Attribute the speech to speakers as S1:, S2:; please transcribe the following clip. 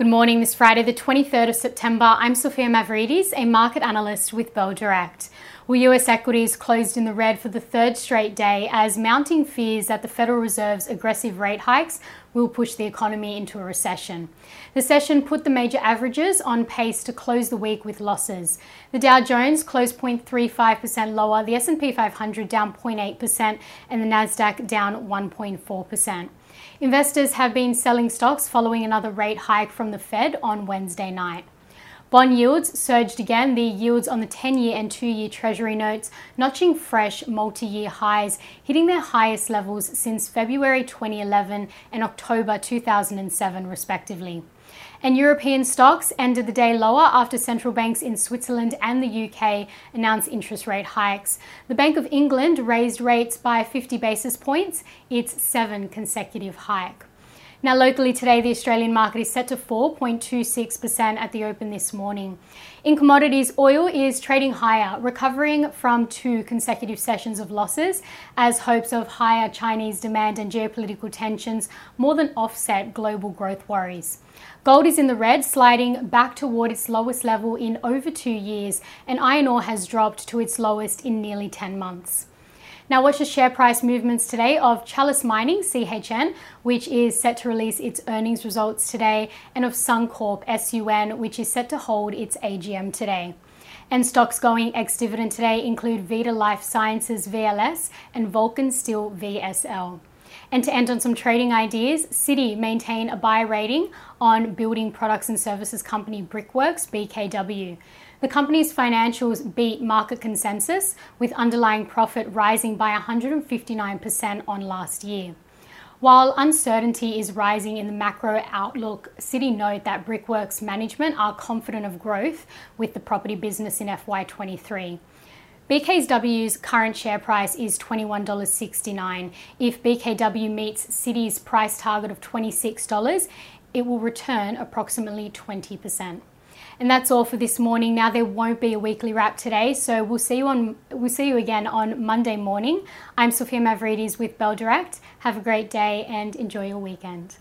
S1: Good morning, this Friday, the 23rd of September. I'm Sophia Mavridis, a market analyst with Bell Direct. Well, US equities closed in the red for the third straight day as mounting fears that the Federal Reserve's aggressive rate hikes will push the economy into a recession. The session put the major averages on pace to close the week with losses. The Dow Jones closed 0.35% lower, the S&P 500 down 0.8% and the Nasdaq down 1.4%. Investors have been selling stocks following another rate hike from the Fed on Wednesday night. Bond yields surged again, the yields on the 10 year and 2 year Treasury notes notching fresh multi year highs, hitting their highest levels since February 2011 and October 2007, respectively. And European stocks ended the day lower after central banks in Switzerland and the UK announced interest rate hikes. The Bank of England raised rates by 50 basis points, its seventh consecutive hike. Now, locally today, the Australian market is set to 4.26% at the open this morning. In commodities, oil is trading higher, recovering from two consecutive sessions of losses as hopes of higher Chinese demand and geopolitical tensions more than offset global growth worries. Gold is in the red, sliding back toward its lowest level in over two years, and iron ore has dropped to its lowest in nearly 10 months. Now, watch the share price movements today of Chalice Mining, CHN, which is set to release its earnings results today, and of Suncorp, SUN, which is set to hold its AGM today. And stocks going ex dividend today include Vita Life Sciences VLS and Vulcan Steel VSL. And to end on some trading ideas, Citi maintain a buy rating on building products and services company Brickworks BKW. The company's financials beat market consensus, with underlying profit rising by 159% on last year. While uncertainty is rising in the macro outlook, Citi note that Brickworks management are confident of growth with the property business in FY23. BKW's current share price is $21.69. If BKW meets Citi's price target of $26, it will return approximately 20%. And that's all for this morning. Now there won't be a weekly wrap today, so we'll see you on we'll see you again on Monday morning. I'm Sophia Mavridis with Bell Direct. Have a great day and enjoy your weekend.